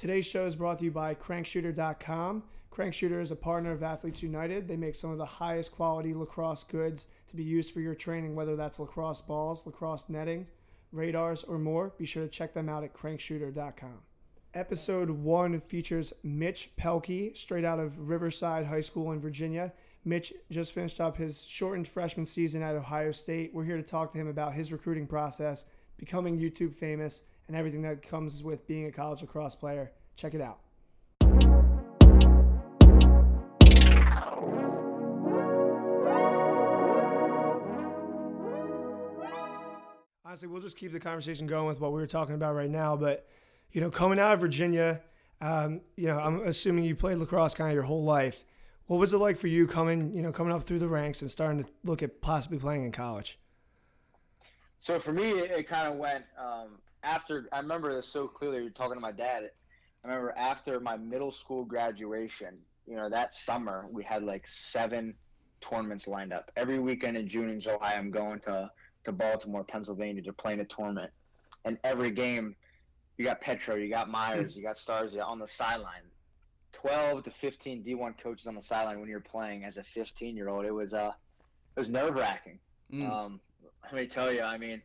Today's show is brought to you by crankshooter.com. Crankshooter is a partner of Athletes United. They make some of the highest quality lacrosse goods to be used for your training, whether that's lacrosse balls, lacrosse netting, radars, or more. Be sure to check them out at crankshooter.com. Episode one features Mitch Pehlke, straight out of Riverside High School in Virginia. Mitch just finished up his shortened freshman season at Ohio State. We're here to talk to him about his recruiting process, becoming YouTube famous, and everything that comes with being a college lacrosse player. Check it out. Honestly, we'll just keep the conversation going with what we were talking about right now. But, you know, coming out of Virginia, um, you know, I'm assuming you played lacrosse kind of your whole life. What was it like for you coming, you know, coming up through the ranks and starting to look at possibly playing in college? So for me, it, it kind of went um, after. I remember this so clearly. You're talking to my dad. I remember after my middle school graduation. You know, that summer we had like seven tournaments lined up. Every weekend in June in July, I'm going to to Baltimore, Pennsylvania to play in a tournament. And every game, you got Petro, you got Myers, you got Stars on the sideline. 12 to 15 D1 coaches on the sideline when you're playing as a 15 year old. It was uh, it was nerve wracking. Mm. Um, let me tell you, I mean,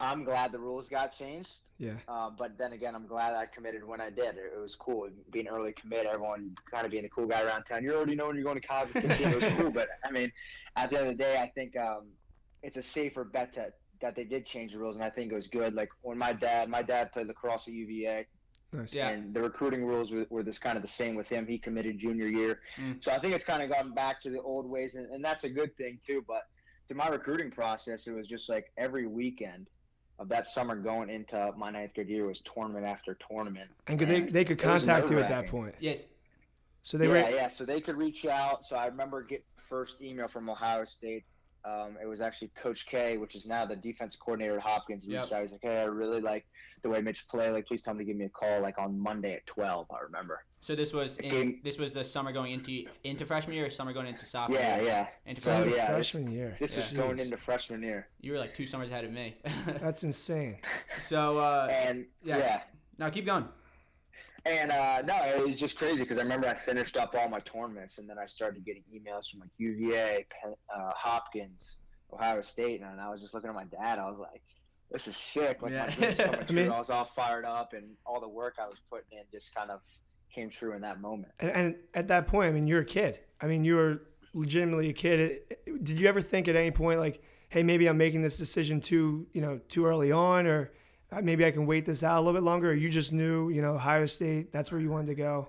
I'm glad the rules got changed. Yeah. Uh, but then again, I'm glad I committed when I did. It, it was cool being early commit. Everyone kind of being the cool guy around town. You already know when you're going to college. it was cool. But I mean, at the end of the day, I think um, it's a safer bet to, that they did change the rules, and I think it was good. Like when my dad, my dad played lacrosse at UVA. Nice. Yeah. And the recruiting rules were, were this kind of the same with him. He committed junior year. Mm. So I think it's kind of gotten back to the old ways, and, and that's a good thing too. But to my recruiting process, it was just like every weekend of that summer going into my ninth grade year was tournament after tournament. And, and they, they could contact you at that point. Yes. So they yeah, were... yeah. So they could reach out. So I remember getting first email from Ohio State um, it was actually Coach K, which is now the defense coordinator at Hopkins. Yep. Reached out. He's like, "Hey, I really like the way Mitch play. Like, please tell him to give me a call. Like on Monday at 12. I remember." So this was in, this was the summer going into into freshman year, or summer going into sophomore. Yeah, yeah. Into so, freshman, yeah, freshman this, year. This yeah. is going into freshman year. You were like two summers ahead of me. That's insane. So uh, and yeah. yeah. Now keep going. And uh, no, it was just crazy because I remember I finished up all my tournaments, and then I started getting emails from like UVA, Penn, uh, Hopkins, Ohio State, and I was just looking at my dad. I was like, "This is sick!" Like yeah. my dreams coming true. I, mean, I was all fired up, and all the work I was putting in just kind of came true in that moment. And, and at that point, I mean, you're a kid. I mean, you were legitimately a kid. Did you ever think at any point like, "Hey, maybe I'm making this decision too, you know, too early on," or maybe I can wait this out a little bit longer? Or you just knew, you know, Ohio State, that's where you wanted to go?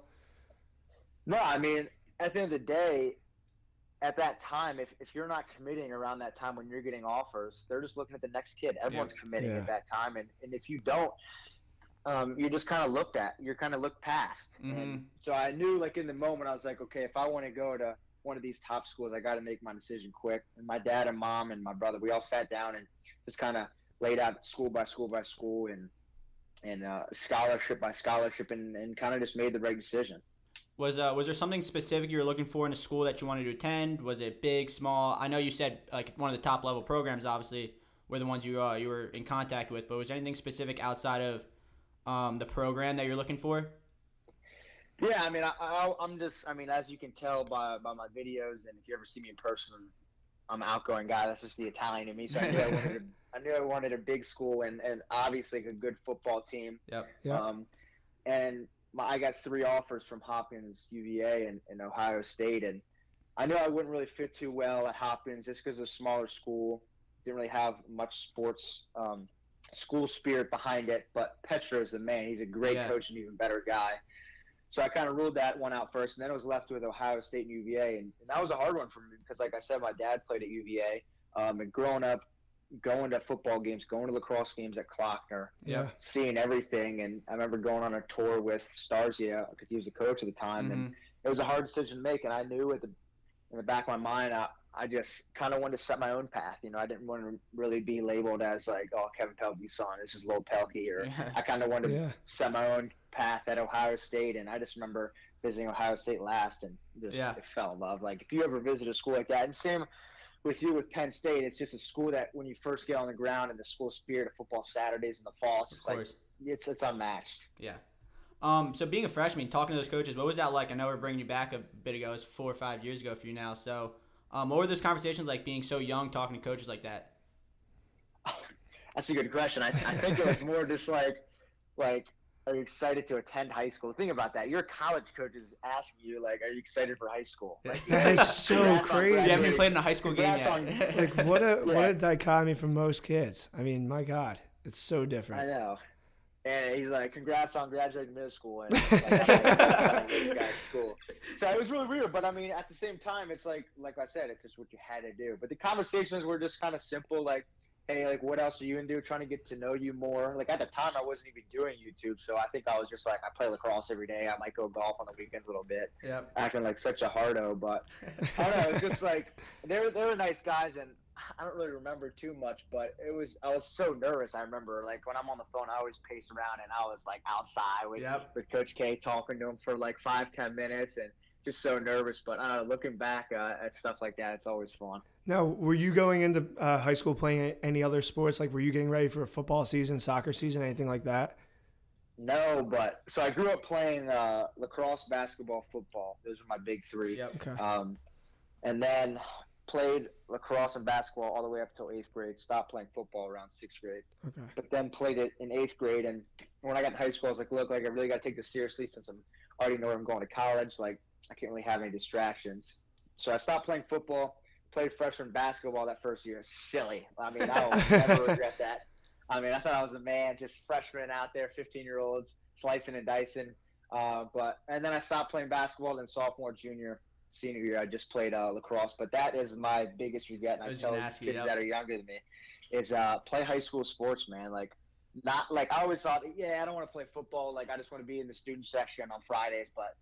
No, I mean, at the end of the day, at that time, if, if you're not committing around that time when you're getting offers, they're just looking at the next kid. Everyone's yeah. committing yeah. at that time, and, and if you don't, um, you're just kind of looked at. You're kind of looked past. Mm-hmm. And so I knew, like in the moment, I was like, okay, if I want to go to one of these top schools, I got to make my decision quick. And my dad and mom and my brother, we all sat down and just kind of laid out school by school by school and and uh, scholarship by scholarship, and, and kind of just made the right decision. Was uh, was there something specific you were looking for in a school that you wanted to attend? Was it big, small? I know you said like one of the top level programs, obviously, were the ones you uh, you were in contact with. But was there anything specific outside of um, the program that you're looking for? Yeah, I mean, I, I, am just, I mean, as you can tell by by my videos, and if you ever see me in person, I'm an outgoing guy. That's just the Italian in me. So I knew I wanted, a, I knew I wanted a big school and and obviously a good football team. Yep. yep. Um, and my, I got three offers from Hopkins, UVA, and, and Ohio State, and I knew I wouldn't really fit too well at Hopkins just because it's a smaller school. Didn't really have much sports um, school spirit behind it. But Petro is the man. He's a great yeah. coach and even better guy. So I kind of ruled that one out first, and then I was left with Ohio State and UVA, and, and that was a hard one for me because, like I said, my dad played at UVA, um, and growing up, going to football games, going to lacrosse games at Klockner, yeah, seeing everything. And I remember going on a tour with Starsia because he was a coach at the time, mm-hmm. and it was a hard decision to make. And I knew at the in the back of my mind, I, I just kind of wanted to set my own path. You know, I didn't want to really be labeled as like, oh, Kevin Pehlke's son. This is Lil Pelkey, or yeah. I kind of wanted yeah. to set my own path at Ohio State. And I just remember visiting Ohio State last and just yeah. fell in love. Like if you ever visit a school like that, and same with you with Penn State, it's just a school that when you first get on the ground and the school spirit of football Saturdays in the fall, it's just like it's it's unmatched. Yeah. Um, so being a freshman, talking to those coaches, what was that like? I know we're bringing you back a bit ago. It was four or five years ago for you now. So, um, what were those conversations like being so young, talking to coaches like that? That's a good question. I, I think it was more just like, like, are you excited to attend high school? Think about that. Your college coach is asking you, like, are you excited for high school? Like, That is so crazy. You haven't even graduating. played in a high school game yet. on- Like what a what a dichotomy for most kids. I mean, my God, it's so different. I know. And he's like, "Congrats on graduating middle school." And like, I'm like, this guy's school. So it was really weird, but I mean, at the same time, it's like, like I said, it's just what you had to do. But the conversations were just kind of simple, like, "Hey, like, what else are you into?" Trying to get to know you more. Like at the time, I wasn't even doing YouTube, so I think I was just like, I play lacrosse every day. I might go golf on the weekends a little bit, Yep. acting like such a hardo. But I don't know. It's just like they were they were nice guys, and I don't really remember too much. But it was I was so nervous. I remember like when I'm on the phone, I always pace around, and I was like outside with Yep. with Coach K talking to him for like five ten minutes, and just so nervous. But I don't know. Looking back uh, at stuff like that, it's always fun. Now, were you going into uh, high school playing any other sports? Like, were you getting ready for a football season, soccer season, anything like that? No, but so I grew up playing uh, lacrosse, basketball, football. Those are my big three. Yep. Okay. Um, and then played lacrosse and basketball all the way up till eighth grade. Stopped playing football around sixth grade, Okay. but then played it in eighth grade. And when I got to high school, I was like, look, like I really got to take this seriously since I'm already know I'm going to college. Like I can't really have any distractions. So I stopped playing football. Played freshman basketball that first year. Silly. I mean, I will never regret that. I mean, I thought I was a man, just freshman out there, 15 year olds slicing and dicing. Uh, but and then I stopped playing basketball. Then sophomore, junior, senior year, I just played uh, lacrosse. But that is my biggest regret. And I I, tell gonna you, kids yep. that are younger than me is uh, play high school sports, man. Like not like I always thought, yeah, I don't want to play football. Like I just want to be in the student section on Fridays, but.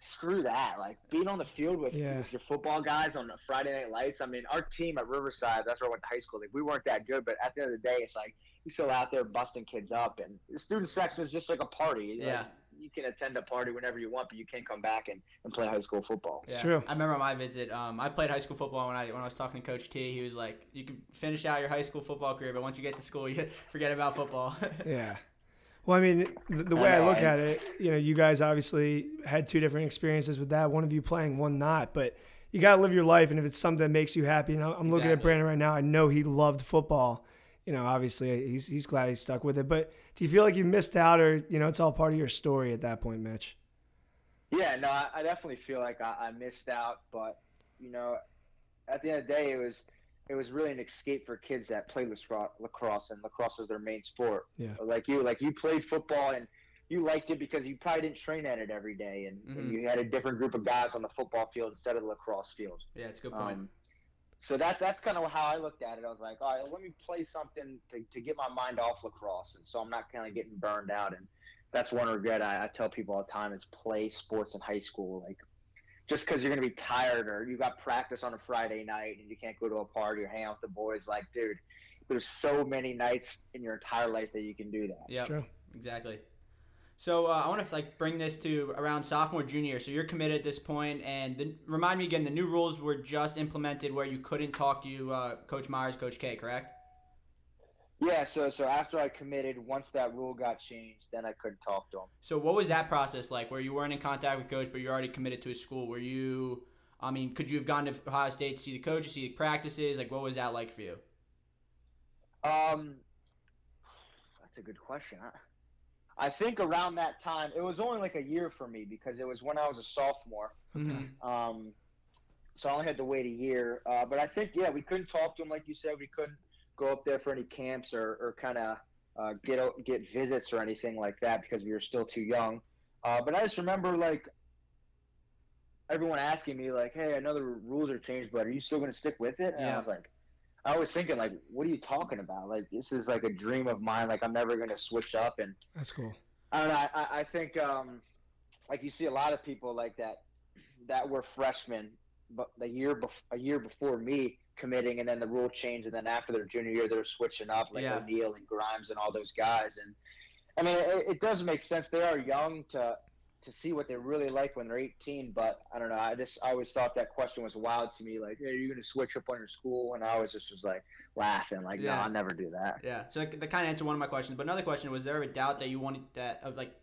Screw that! Like being on the field with, Yeah. with your football guys on the Friday Night Lights. I mean, our team at Riverside, that's where I went to high school. Like we weren't that good, but at the end of the day, it's like you're still out there busting kids up, and the student section is just like a party. Like, Yeah. you can attend a party whenever you want, but you can't come back and, and play high school football. It's true. I remember my visit. Um, I played high school football when I when I was talking to Coach T. He was like, "You can finish out your high school football career, but once you get to school, you forget about football." Yeah. Well, I mean, the, the way I look at it, you know, you guys obviously had two different experiences with that. One of you playing, one not. But you got to live your life, and if it's something that makes you happy, and I'm I'm looking at Brandon right now, I know he loved football. You know, obviously he's he's glad he stuck with it. But do you feel like you missed out, or you know, it's all part of your story at that point, Mitch? Yeah, no, I, I definitely feel like I, I missed out, but you know, at the end of the day, it was it was really an escape for kids that played lacrosse, lacrosse and lacrosse was their main sport. Yeah. Like you, like you played football and you liked it because you probably didn't train at it every day, and, Mhm. and you had a different group of guys on the football field instead of the lacrosse field. yeah, it's a good point. Um, so that's that's kind of how I looked at it. I was like, all right, let me play something to, to get my mind off lacrosse, and so I'm not kind of getting burned out. And that's one regret I, I tell people all the time: is play sports in high school. Like, just because you're gonna be tired or you got practice on a Friday night and you can't go to a party or hang out with the boys, like, dude, there's so many nights in your entire life that you can do that. Yeah, True. Exactly. So uh, I want to like bring this to around sophomore junior. So you're committed at this point, and the, remind me again. The new rules were just implemented where you couldn't talk to uh, Coach Myers, Coach K, correct? Yeah. So so after I committed, once that rule got changed, then I couldn't talk to him. So what was that process like, where you weren't in contact with coach, but you're already committed to a school? Were you, I mean, could you have gone to Ohio State to see the coaches, see the practices? Like, what was that like for you? Um, that's a good question. I, I think around that time, it was only like a year for me because it was when I was a sophomore. Mm-hmm. Um, so I only had to wait a year. Uh, but I think yeah, we couldn't talk to him like you said. We couldn't go up there for any camps or, or kind of uh, get get visits or anything like that because we were still too young. Uh, but I just remember like everyone asking me like, "Hey, I know the rules are changed, but are you still going to stick with it?" And Yeah. I was like, I was thinking like, "What are you talking about? Like this is like a dream of mine. Like I'm never going to switch up." And That's cool. I don't know. I, I think um, like you see a lot of people like that that were freshmen, but the year bef- a year before me committing, and then the rule changed, and then after their junior year they're switching up, like Yeah. O'Neal and Grimes and all those guys. And I mean, it, it does make sense. They are young to to see what they really like when they're 18. But I don't know. I just I always thought that question was wild to me. Like, hey, are you going to switch up on your school? And I always just was like laughing, like, Yeah. no, I'll never do that. Yeah. So that, kind of answered one of my questions. But another question was: there ever a doubt that you wanted that of like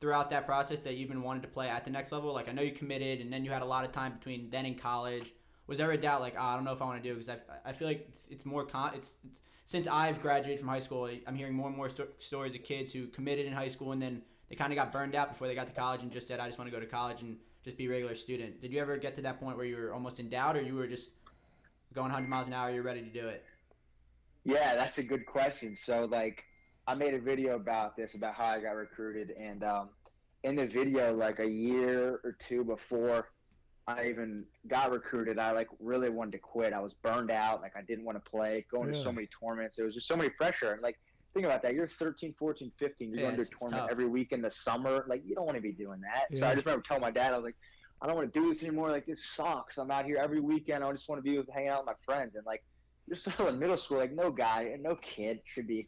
throughout that process that you even wanted to play at the next level? Like I know you committed, and then you had a lot of time between then and college. Was there a doubt like oh, I don't know if I want to do because I, I feel like it's, it's more con it's since I've graduated from high school, I'm hearing more and more sto- stories of kids who committed in high school and then they kind of got burned out before they got to college and just said I just want to go to college and just be a regular student. Did you ever get to that point where you were almost in doubt, or you were just going 100 miles an hour, you're ready to do it? Yeah, that's a good question. So, like, I made a video about this, about how I got recruited, and um, in the video, like a year or two before I even got recruited, I like really wanted to quit. I was burned out, like I didn't want to play, going yeah. to so many tournaments. There was just so many pressure, and like think about that. You're 13, 14, 15. You're yeah, going to a tournament every week in the summer. Like you don't want to be doing that. Yeah. So I just remember telling my dad, I was like, I don't want to do this anymore. Like this sucks. I'm out here every weekend. I just want to be with hanging out with my friends. And like you're still in middle school. Like no guy and no kid should be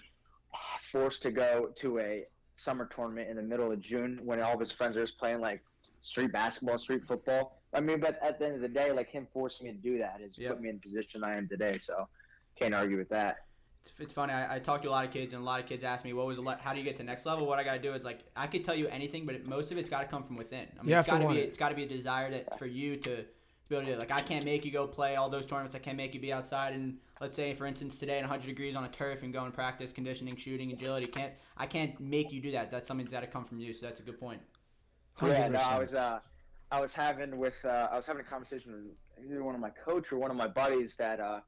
forced to go to a summer tournament in the middle of June when all of his friends are just playing like street basketball, street football. I mean, but at the end of the day, like him forcing me to do that has yep. put me in the position I am today. So can't argue with that it's, it's funny. I, I talk to a lot of kids, and a lot of kids ask me, "What was le- how do you get to next level?" What I got to do is like I could tell you anything, but it, most of it's got to come from within. I mean, you it's got to be it. it's got to be a desire that for you to, to be able to do. It. Like I can't make you go play all those tournaments. I can't make you be outside and let's say for instance today at 100 degrees on a turf and go and practice conditioning, shooting, agility. Can't I can't make you do that. That's something that's got to come from you. So that's a good point. 100%. Yeah, no, I was uh, I was having with uh, I was having a conversation with either one of my coach or one of my buddies that. Uh,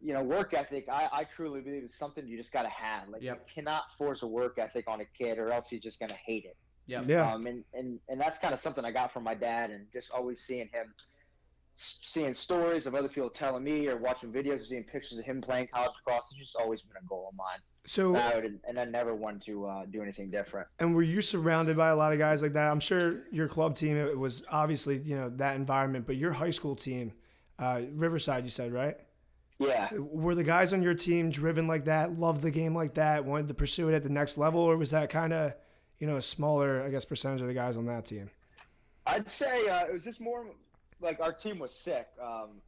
you know, work ethic, I, I truly believe is something you just got to have. Like, yep. you cannot force a work ethic on a kid, or else he's just going to hate it. Yep. Yeah. Um, and, and, and that's kind of something I got from my dad, and just always seeing him, seeing stories of other people telling me, or watching videos, or seeing pictures of him playing college lacrosse. It's just always been a goal of mine. So, and, and I never wanted to uh, do anything different. And were you surrounded by a lot of guys like that? I'm sure your club team it was obviously you know that environment, but your high school team, uh, Riverside, you said right? Yeah. Were the guys on your team driven like that, loved the game like that, wanted to pursue it at the next level, or was that kind of, you know, a smaller, I guess, percentage of the guys on that team? I'd say uh, it was just more like our team was sick. Um,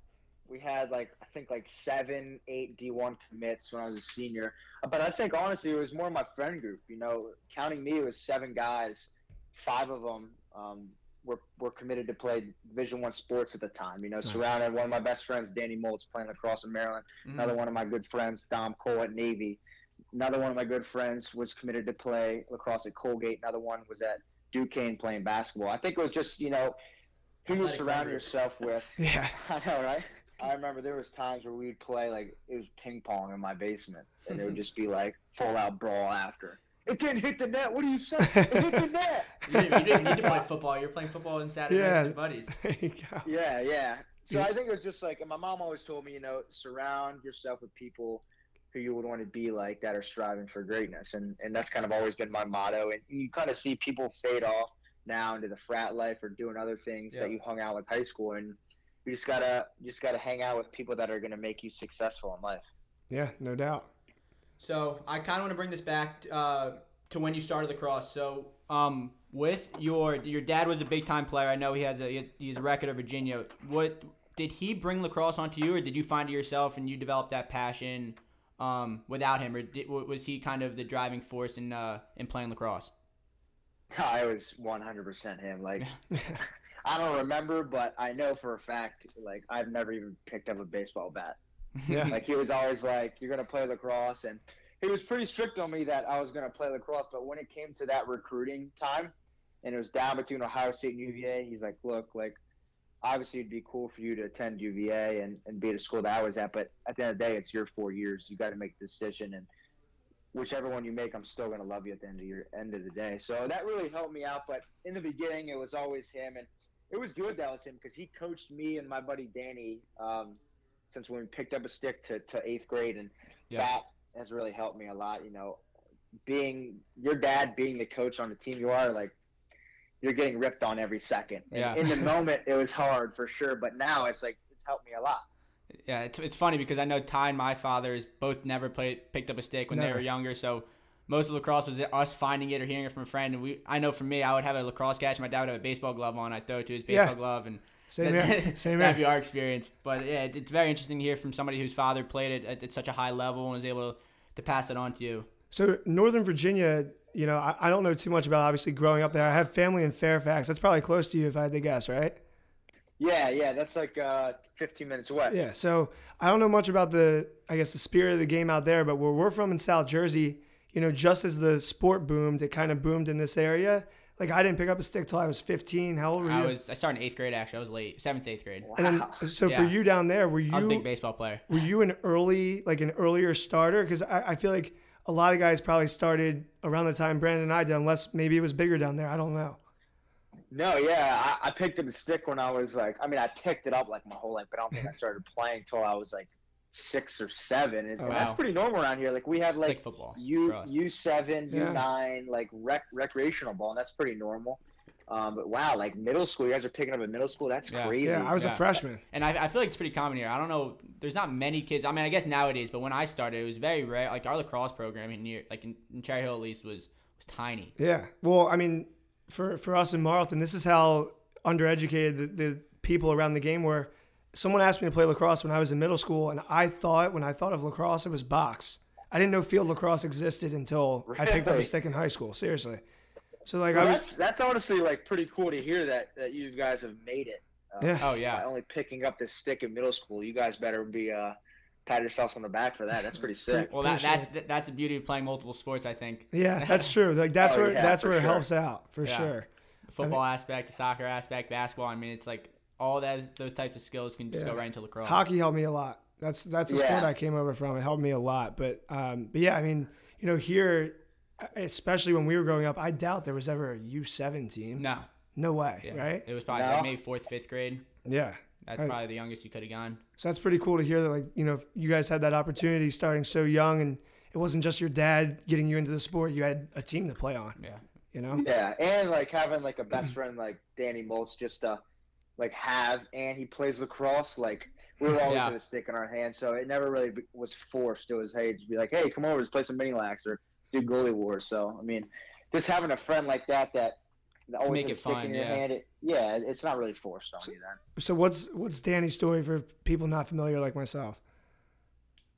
we had like I think like seven, eight D1 commits when I was a senior. But I think honestly it was more my friend group. You know, counting me, it was seven guys. Five of them um, were, were committed to play Division One sports at the time. You know, nice. surrounded one of my best friends, Danny Moltz, playing lacrosse in Maryland. Mm-hmm. Another one of my good friends, Dom Cole at Navy. Another one of my good friends was committed to play lacrosse at Colgate. Another one was at Duquesne playing basketball. I think it was just you know who you surround yourself with. Yeah, I know, right? I remember there was times where we'd play like it was ping pong in my basement, and it would just be like full out brawl after. It didn't hit the net. What are you saying? It hit the net. you, didn't, you, didn't, need to play football. You're playing football in Saturday yeah. with buddies. yeah, yeah. So I think it was just like, and my mom always told me, you know, surround yourself with people who you would want to be like that are striving for greatness, and and that's kind of always been my motto. And you kind of see people fade off now into the frat life or doing other things yeah. that you hung out with high school, and you just gotta you just gotta hang out with people that are gonna make you successful in life. Yeah, no doubt. So I kind of want to bring this back uh, to when you started lacrosse. So um, with your your dad was a big time player. I know he has a he has, he has a record of Virginia. What did he bring lacrosse onto you, or did you find it yourself and you developed that passion um, without him, or did, was he kind of the driving force in uh, in playing lacrosse? I was 100% him. Like I don't remember, but I know for a fact. Like I've never even picked up a baseball bat. Yeah. like he was always like, "You're gonna play lacrosse," and he was pretty strict on me that I was gonna play lacrosse. But when it came to that recruiting time, and it was down between Ohio State and UVA, he's like, "Look, like." Obviously, it'd be cool for you to attend UVA and, and be at a school that I was at, but at the end of the day, it's your four years. You got to make the decision, and whichever one you make, I'm still going to love you at the end of your end of the day. So that really helped me out. But in the beginning, it was always him, and it was good that was him because he coached me and my buddy Danny um, since when we picked up a stick to, to eighth grade, and yeah. that has really helped me a lot. You know, being your dad, being the coach on the team you are, like you're getting ripped on every second. Yeah. in the moment, it was hard for sure, but now it's like it's helped me a lot. Yeah, it's, it's funny because I know Ty and my father fathers both never played picked up a stick when never. they were younger, so most of lacrosse was us finding it or hearing it from a friend. And we, I know for me, I would have a lacrosse catch. My dad would have a baseball glove on. I'd throw it to his baseball yeah. glove, and same here. Same That'd be our experience. But yeah, it's very interesting to hear from somebody whose father played it at, at, such a high level and was able to pass it on to you. So Northern Virginia, you know, I, I don't know too much about obviously growing up there. I have family in Fairfax. That's probably close to you if I had to guess, right? Yeah, yeah, that's like uh, 15 minutes away. Yeah. So I don't know much about the, I guess, the spirit of the game out there, but where we're from in South Jersey, you know, just as the sport boomed, it kind of boomed in this area. Like I didn't pick up a stick till I was 15. How old were you? I was I started in eighth grade actually. I was late, seventh, eighth grade. Wow. and then, so for you down there, were I was a big baseball player. were you an early, like an earlier starter? Because I, I feel like a lot of guys probably started around the time Brandon and I did, unless maybe it was bigger down there. I don't know. No, yeah, I, I picked up a stick when I was like, I mean, I picked it up like my whole life, but I don't think I started playing until I was like six or seven. And, Oh, and wow. that's pretty normal around here. Like we have Like like football. U. U seven, Yeah. U nine, like rec recreational ball, and that's pretty normal. Um, but wow, like middle school, you guys are picking up in middle school. That's Yeah. crazy. Yeah, I was a freshman. And I, I feel like it's pretty common here. I don't know. There's not many kids. I mean, I guess nowadays, but when I started, it was very rare. Like our lacrosse program in near, like in, in Cherry Hill at least, was was tiny. Yeah. Well, I mean, for for us in Marlton, this is how undereducated the, the people around the game were. Someone asked me to play lacrosse when I was in middle school, and I thought when I thought of lacrosse, it was box. I didn't know field lacrosse existed until I picked up a stick in high school. Seriously. So like Well, I was, that's that's honestly like pretty cool to hear that that you guys have made it. Uh, Yeah. Oh yeah. only picking up this stick in middle school, you guys better be uh pat yourselves on the back for that. That's pretty sick. Well, that, Appreciate that's that's the beauty of playing multiple sports. I think yeah, that's true. Like that's Oh, where yeah, that's for where it helps out for Yeah. sure. the football aspect, the soccer aspect, basketball. I mean, it's like all that those types of skills can just Yeah. go right into lacrosse. Hockey helped me a lot. That's that's the sport I came over from. It helped me a lot. But um, but yeah, I mean, you know, here, especially when we were growing up, I doubt there was ever a U seven team. No. No way, Yeah. right? It was probably No. like maybe fourth, fifth grade. Yeah. That's Right. probably the youngest you could have gone. So that's pretty cool to hear that, like, you know, you guys had that opportunity starting so young and it wasn't just your dad getting you into the sport. You had a team to play on, Yeah. you know? Yeah, and like having like a best friend like Danny Moltz just to like have, and he plays lacrosse. Like we were always Yeah. with a stick in our hand, so it never really was forced. It was hey, just be like, hey, come over, let's play some mini lax or let's do goalie wars. So I mean, just having a friend like that that, that always make it fun, in your yeah. hand, it, yeah, it's not really forced on you then. So what's what's Danny's story for people not familiar like myself?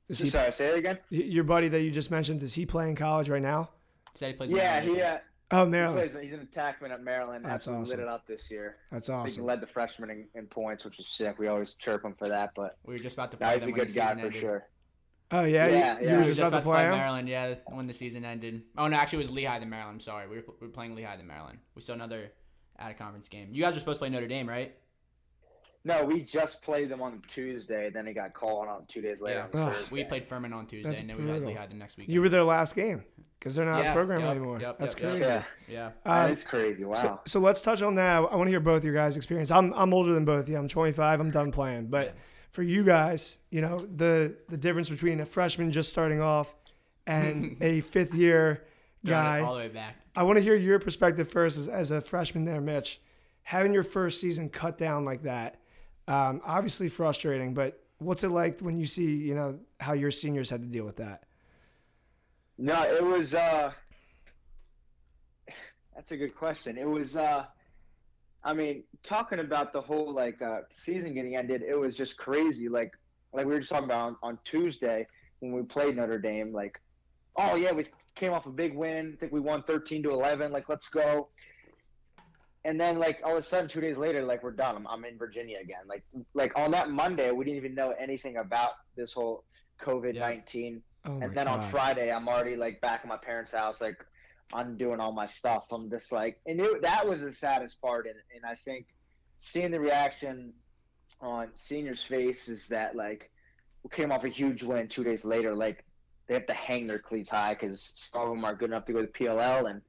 Is he, Sorry, say it again. your buddy that you just mentioned, does he play in college right now? Said he plays. Yeah, Maryland. he, uh, Oh, he Maryland. plays. He's an attackman at Maryland. That's Absolutely awesome. lit it up this year. That's I think he awesome. led the freshman in, in points, which is sick. We always chirp him for that, but We were just about to play now he's them a when the good guy season for ended. sure. Oh, yeah? You- Yeah, you, yeah. were We were just just about to play him? Maryland. Yeah, when the season ended. Oh no, actually it was Lehigh than Maryland. I'm sorry. We were, we were playing Lehigh than Maryland. We saw another out of conference game. You guys were supposed to play Notre Dame, right? No, we just played them on Tuesday. Then it got called on two days later. Yeah. on We played Furman on Tuesday, That's and then we had. Lehigh the next week. You were their last game because they're not a program yep, anymore. yep, That's yep, yep. crazy. Yeah, Yeah. Uh, that is crazy. Wow. So, so let's touch on that. I want to hear both your guys' experience. I'm I'm older than both of you. I'm 25. I'm done playing. But Yeah. For you guys, you know the the difference between a freshman just starting off and a fifth year guy. all the way back. I want to hear your perspective first as, as a freshman there, Mitch. Having your first season cut down like that, um, obviously frustrating. But what's it like when you see you know how your seniors had to deal with that? No, it was. uh That's a good question. It was. uh I mean, talking about the whole like uh season getting ended, it was just crazy. Like, like we were just talking about on, on Tuesday when we played Notre Dame. Like, oh yeah, we came off a big win. I think we won thirteen to eleven. Like, let's go. And then, like all of a sudden, two days later, like we're done. I'm, I'm in Virginia again. Like, like on that Monday, we didn't even know anything about this whole COVID nineteen Oh my and then on Friday, I'm already like back at my parents' house, like undoing all my stuff. I'm just like, and it, that was the saddest part, and and I think seeing the reaction on seniors' faces that like we came off a huge win two days later, like they have to hang their cleats high because some of them are good enough to go to PLL, and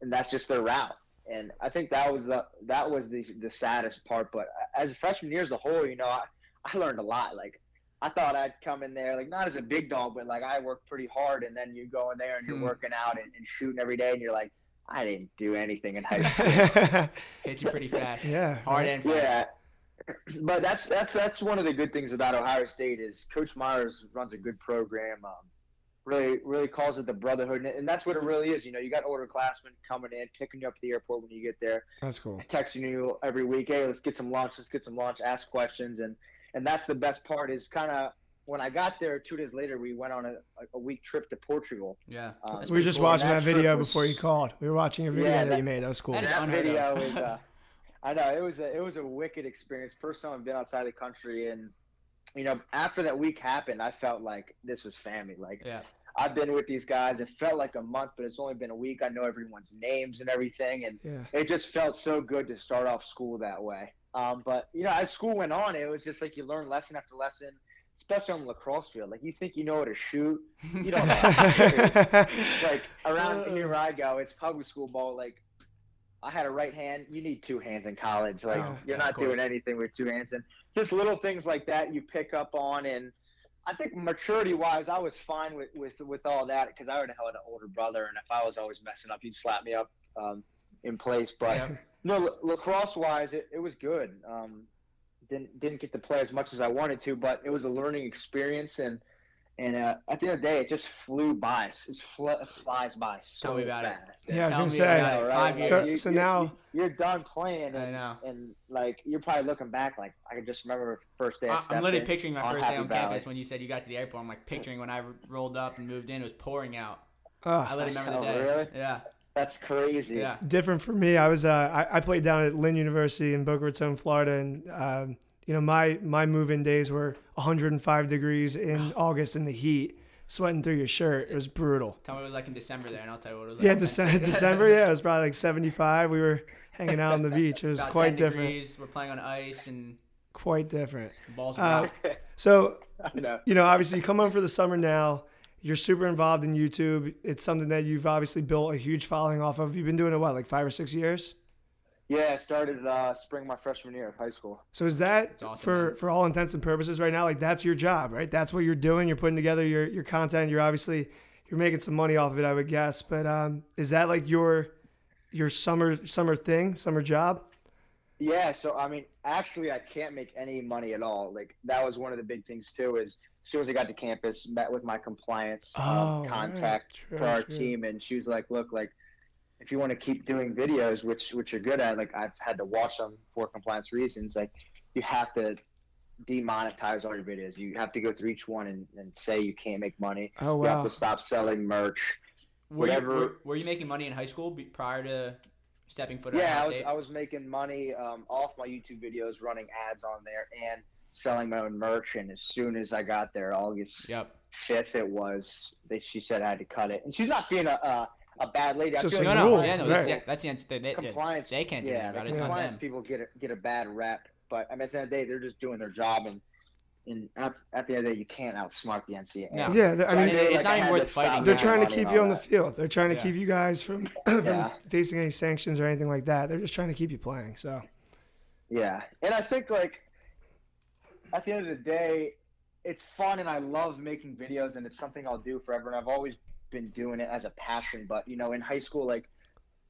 and that's just their route. And I think that was the that was the the saddest part. But as a freshman year as a whole, you know, I, I learned a lot. Like I thought I'd come in there like not as a big dog, but like I worked pretty hard, and then you go in there and you're Hmm. working out and, and shooting every day, and you're like, I didn't do anything in high school. Hits you pretty fast. yeah. Hard and fast. yeah, but that's that's that's one of the good things about Ohio State is Coach Myers runs a good program. Um, really, really calls it the brotherhood, and- and that's what it really is. You know, you got older classmen coming in, picking you up at the airport when you get there That's cool. texting you every week, hey, let's get some lunch, let's get some lunch, ask questions, and and that's the best part is kind of when I got there, two days later, we went on a, a week trip to Portugal. Yeah. Um, we were pretty just watching that that video was- before you called. We were watching a video Yeah, that, that- you made. That was cool. That is that video of. is uh, I know it was a it was a wicked experience. First time I've been outside the country, and you know after that week happened, I felt like this was family. Like Yeah. I've been with these guys. It felt like a month, but it's only been a week. I know everyone's names and everything, and Yeah. it just felt so good to start off school that way. Um, but you know, as school went on, it was just like you learn lesson after lesson, especially on the lacrosse field. Like you think you know how to shoot, you don't know. how to shoot. like around here where I go, it's public school ball. Like I had a right hand. You need two hands in college. Like Oh, you're yeah, not doing anything with two hands, and just little things like that you pick up on. And I think maturity wise, I was fine with with with all that because I already had an older brother, and if I was always messing up, he'd slap me up um, in place. But Yeah. No, la- lacrosse wise, it, it was good. Um, didn't didn't get to play as much as I wanted to, but it was a learning experience, and and uh, at the end of the day, it just flew by. It fl- flies by so Tell me about it. fast. Yeah, I was gonna say. about it. Five right. So- years. You- so you- now- you're done playing, I and, know. and like you're probably looking back, like I can just remember first day. I I- I'm literally picturing my on first day on Valley. campus when you said you got to the airport. I'm like picturing when I rolled up and moved in, it was pouring out. I Ugh. literally remember the Oh, day. really? Yeah. That's crazy. Yeah. different for me. I was uh, I, I played down at Lynn University in Boca Raton, Florida, and um, you know my my move-in days were 105 degrees in August in the heat, sweating through your shirt. It was brutal. Tell me what it was like in December there, and I'll tell you what it was like. Yeah, in December, December. Yeah, it was probably like 75. We were hanging out on the beach. It was About quite 10 different. degrees. We're playing on ice and Quite different. the balls Uh, rock. So I know. you know, obviously, you come home for the summer now. You're super involved in YouTube. It's something that you've obviously built a huge following off of. You've been doing it what, like five or six years? Yeah, I started uh, spring my freshman year of high school. So is that awesome, for man. for all intents and purposes right now? Like that's your job, right? That's what you're doing. You're putting together your your content. You're obviously you're making some money off of it, I would guess. But um, is that like your your summer summer thing, summer job? Yeah, so I mean, actually, I can't make any money at all. Like that was one of the big things too. Is as soon as I got to campus, met with my compliance Oh, um, right. contact True, for our true. team, and she was like, "Look, like if you want to keep doing videos, which which you're good at, like I've had to watch them for compliance reasons, like you have to demonetize all your videos. You have to go through each one and, and say you can't make money. Oh You have to stop selling merch. Were you, whatever- were, were you making money in high school prior to stepping foot Yeah, I was State? I was making money um, off my YouTube videos, running ads on there, and selling my own merch. And as soon as I got there, August Yep. fifth, it was. They, she said I had to cut it, and she's not being a a, a bad lady. I Just feel No, like no, rules, yeah, no, right. that's, the- that's the answer. They, they, compliance. they can't do yeah, anything about the it. It's on compliance them. people get a, get a bad rep, but I mean, at the end of the day, they're just doing their job, and and at, at the end of the day, you can't outsmart the NCAA. No. Yeah, th- I mean, knew, it's like, not even worth fighting they're trying to keep you all on the field. They're trying to Yeah. keep you guys from from Yeah. facing any sanctions or anything like that. They're just trying to keep you playing. So Yeah, and I think like at the end of the day, it's fun and I love making videos and it's something I'll do forever. And I've always been doing it as a passion. But you know, in high school, like,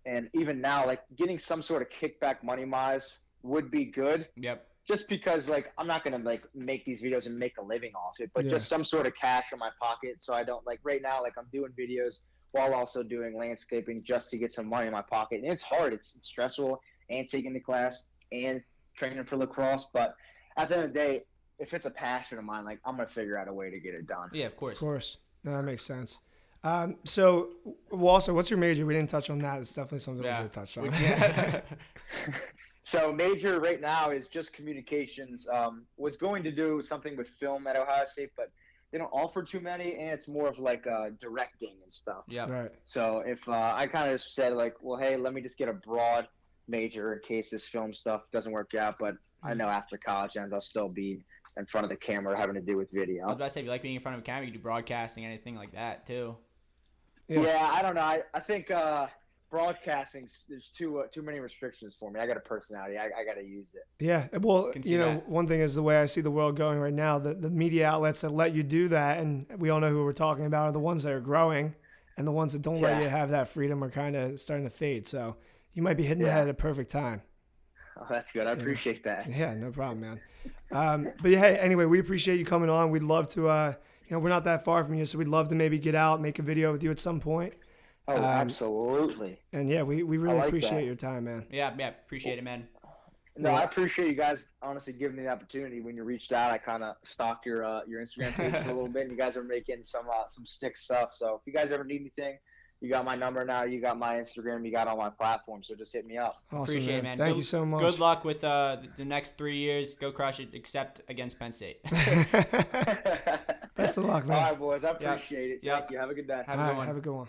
and even now, like getting some sort of kickback money wise would be good. Yep. Just because like I'm not gonna like make these videos and make a living off it, but Yeah. just some sort of cash in my pocket, so I don't like right now. Like I'm doing videos while also doing landscaping just to get some money in my pocket, and it's hard. It's, it's stressful, and taking the class and training for lacrosse. But at the end of the day, if it's a passion of mine, like I'm gonna figure out a way to get it done. Yeah, of course. of course, no, that makes sense. Um, so Walter, what's your major? We didn't touch on that. It's definitely something we should have touched on. Yeah. So major right now is just communications. Um, was going to do something with film at Ohio State, but they don't offer too many, and it's more of like uh, directing and stuff. Yeah. Right. So if uh, I kind of said like, well, hey, let me just get a broad major in case this film stuff doesn't work out, but I know after college ends, I'll still be in front of the camera having to do with video. I was video. about to say, if you like being in front of a camera, you do broadcasting, anything like that too. Yes. Yeah, I don't know. I, I think uh, broadcasting there's too uh, too many restrictions for me. I got a personality. I, I got to use it. Yeah, well, Can you know, that. one thing is the way I see the world going right now. The the media outlets that let you do that, and we all know who we're talking about, are the ones that are growing, and the ones that don't let you have that freedom are kind of starting to fade. So you might be hitting Yeah. that at a perfect time. Oh, that's good. I appreciate that. Yeah, no problem, man. Um, but yeah, hey, anyway, we appreciate you coming on. We'd love to, uh, you know, we're not that far from you, so we'd love to maybe get out, make a video with you at some point. Oh, Um, absolutely. And yeah, we, we really like appreciate that. your time, man. Yeah, yeah. Appreciate it, man. No, Yeah. I appreciate you guys honestly giving me the opportunity. When you reached out, I kind of stalked your uh, your Instagram page for a little bit, and you guys are making some uh, some stick stuff. So if you guys ever need anything, you got my number now. You got my Instagram. You got all my platforms. So just hit me up. Awesome, Appreciate it, man. Thank Good- you so much. Good luck with uh, the- the next three years. Go crush it, except against Penn State. Best of luck, All man. right, boys. I Yep. appreciate it. Yep. Thank you. Have a good day. Have a good right, one. Have a good one.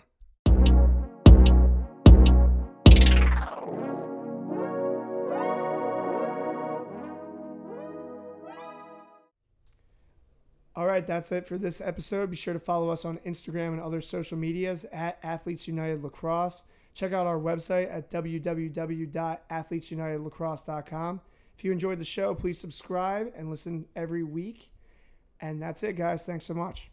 All right, that's it for this episode. Be sure to follow us on Instagram and other social medias at Athletes United Lacrosse. Check out our website at www.athletesunitedlacrosse.com. If you enjoyed the show, please subscribe and listen every week. And that's it, guys. Thanks so much.